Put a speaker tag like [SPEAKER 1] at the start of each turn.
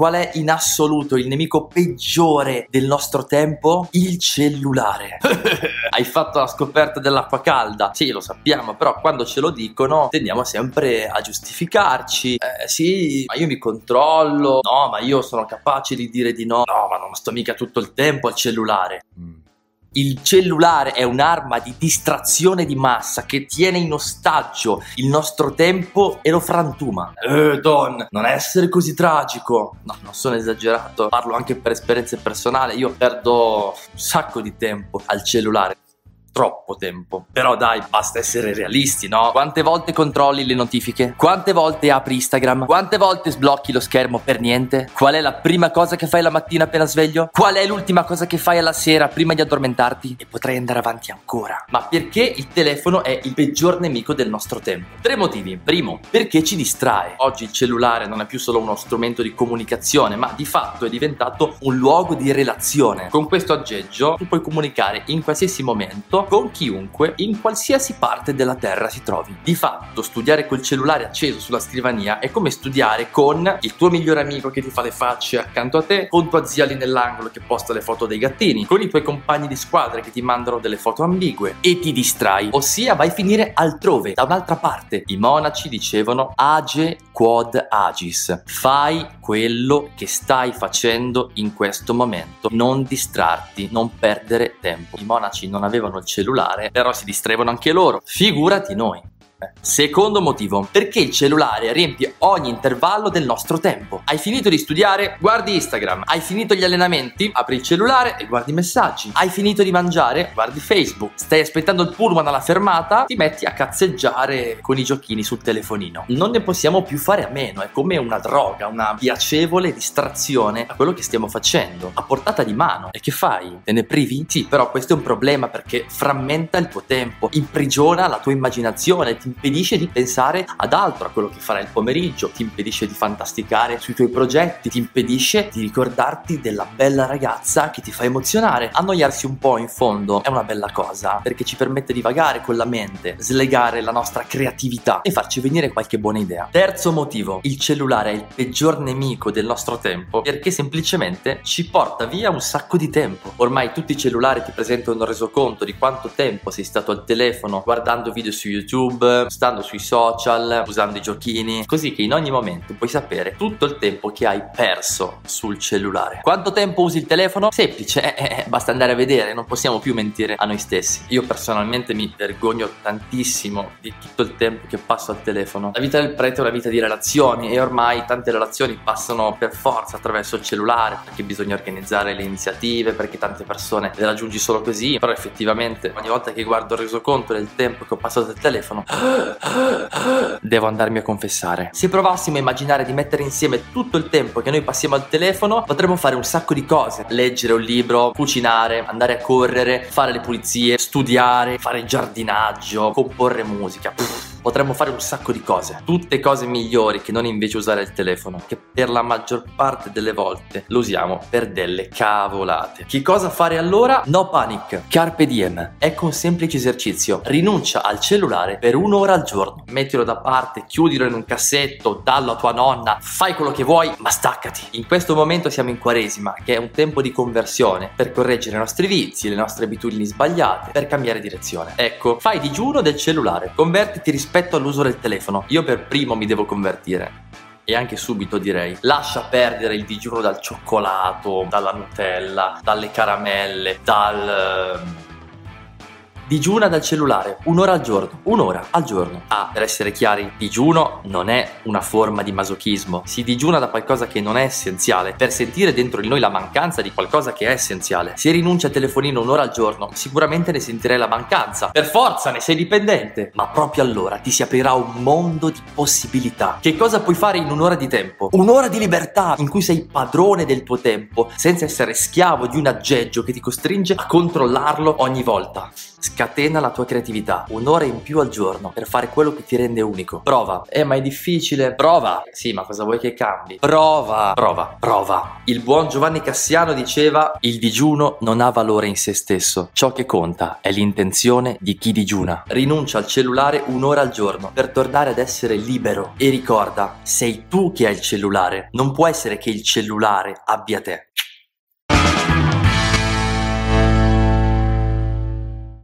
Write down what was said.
[SPEAKER 1] qual è in assoluto il nemico peggiore del nostro tempo? Il cellulare. Hai fatto la scoperta dell'acqua calda? Sì, lo sappiamo, però quando ce lo dicono tendiamo sempre a giustificarci. Eh sì, ma io mi controllo. No, ma io sono capace di dire di no. No, ma non sto mica tutto il tempo al cellulare. Mm. Il cellulare è un'arma di distrazione di massa che tiene in ostaggio il nostro tempo e lo frantuma. Eh, Don, non essere così tragico. No, non sono esagerato. Parlo anche per esperienze personali. Io perdo un sacco di tempo al cellulare troppo tempo. Però dai, basta essere realisti, no? Quante volte controlli le notifiche? Quante volte apri Instagram? Quante volte sblocchi lo schermo per niente? Qual è la prima cosa che fai la mattina appena sveglio? Qual è l'ultima cosa che fai alla sera prima di addormentarti? E potrei andare avanti ancora. Ma perché il telefono è il peggior nemico del nostro tempo? Tre motivi. Primo, perché ci distrae. Oggi il cellulare non è più solo uno strumento di comunicazione, ma di fatto è diventato un luogo di relazione. Con questo aggeggio tu puoi comunicare in qualsiasi momento con chiunque in qualsiasi parte della Terra si trovi. Di fatto, studiare col cellulare acceso sulla scrivania è come studiare con il tuo migliore amico che ti fa le facce accanto a te, con tua zia lì nell'angolo che posta le foto dei gattini, con i tuoi compagni di squadra che ti mandano delle foto ambigue e ti distrai, ossia vai a finire altrove, da un'altra parte. I monaci dicevano age quod agis, fai quello che stai facendo in questo momento, non distrarti, non perdere tempo. I monaci non avevano il cellulare, però si distraevano anche loro. Figurati noi. Secondo motivo, perché il cellulare riempie ogni intervallo del nostro tempo. Hai finito di studiare? Guardi Instagram. Hai finito gli allenamenti? Apri il cellulare e guardi i messaggi. Hai finito di mangiare? Guardi Facebook. Stai aspettando il pullman alla fermata? Ti metti a cazzeggiare con i giochini sul telefonino. Non ne possiamo più fare a meno, è come una droga, una piacevole distrazione a quello che stiamo facendo, a portata di mano. E che fai? Te ne privi? Sì, però questo è un problema perché frammenta il tuo tempo, imprigiona la tua immaginazione, ti impedisce di pensare ad altro, a quello che farai il pomeriggio, ti impedisce di fantasticare sui tuoi progetti, ti impedisce di ricordarti della bella ragazza che ti fa emozionare. Annoiarsi un po' in fondo è una bella cosa perché ci permette di vagare con la mente, slegare la nostra creatività e farci venire qualche buona idea. Terzo motivo, il cellulare è il peggior nemico del nostro tempo perché semplicemente ci porta via un sacco di tempo. Ormai tutti i cellulari ti presentano un resoconto di quanto tempo sei stato al telefono guardando video su YouTube, stando sui social, usando i giochini, così che in ogni momento puoi sapere tutto il tempo che hai perso sul cellulare. Quanto tempo usi il telefono? Semplice, eh, eh, basta andare a vedere, non possiamo più mentire a noi stessi. Io personalmente mi vergogno tantissimo di tutto il tempo che passo al telefono. La vita del prete è una vita di relazioni e ormai tante relazioni passano per forza attraverso il cellulare perché bisogna organizzare le iniziative, perché tante persone le raggiungi solo così, però effettivamente ogni volta che guardo il resoconto del tempo che ho passato al telefono Devo andarmi a confessare. Se provassimo a immaginare di mettere insieme tutto il tempo che noi passiamo al telefono, potremmo fare un sacco di cose. Leggere un libro, cucinare, andare a correre, fare le pulizie, studiare, fare giardinaggio, comporre musica. Potremmo fare un sacco di cose, tutte cose migliori che non invece usare il telefono, che per la maggior parte delle volte lo usiamo per delle cavolate. Che cosa fare allora? No panic, carpe diem. Ecco un semplice esercizio. Rinuncia al cellulare per un'ora al giorno. Mettilo da parte, chiudilo in un cassetto, dallo a tua nonna, fai quello che vuoi, ma staccati. In questo momento siamo in quaresima, che è un tempo di conversione per correggere i nostri vizi, le nostre abitudini sbagliate, per cambiare direzione. Ecco, fai digiuno del cellulare, convertiti rispetto rispetto all'uso del telefono. Io per primo mi devo convertire. E anche subito direi, lascia perdere il digiuno dal cioccolato, dalla Nutella, dalle caramelle, dal Digiuna dal cellulare, un'ora al giorno, un'ora al giorno. Ah, per essere chiari, digiuno non è una forma di masochismo, si digiuna da qualcosa che non è essenziale, per sentire dentro di noi la mancanza di qualcosa che è essenziale. Se rinuncia al telefonino un'ora al giorno, sicuramente ne sentirai la mancanza. Per forza ne sei dipendente, ma proprio allora ti si aprirà un mondo di possibilità. Che cosa puoi fare in un'ora di tempo? Un'ora di libertà in cui sei padrone del tuo tempo, senza essere schiavo di un aggeggio che ti costringe a controllarlo ogni volta. Scatena la tua creatività. Un'ora in più al giorno per fare quello che ti rende unico. Prova. Eh, ma è difficile. Prova. Sì, ma cosa vuoi che cambi? Prova. Prova. Prova. Il buon Giovanni Cassiano diceva: Il digiuno non ha valore in se stesso. Ciò che conta è l'intenzione di chi digiuna. Rinuncia al cellulare un'ora al giorno per tornare ad essere libero. E ricorda, sei tu che hai il cellulare. Non può essere che il cellulare abbia te.